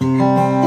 Música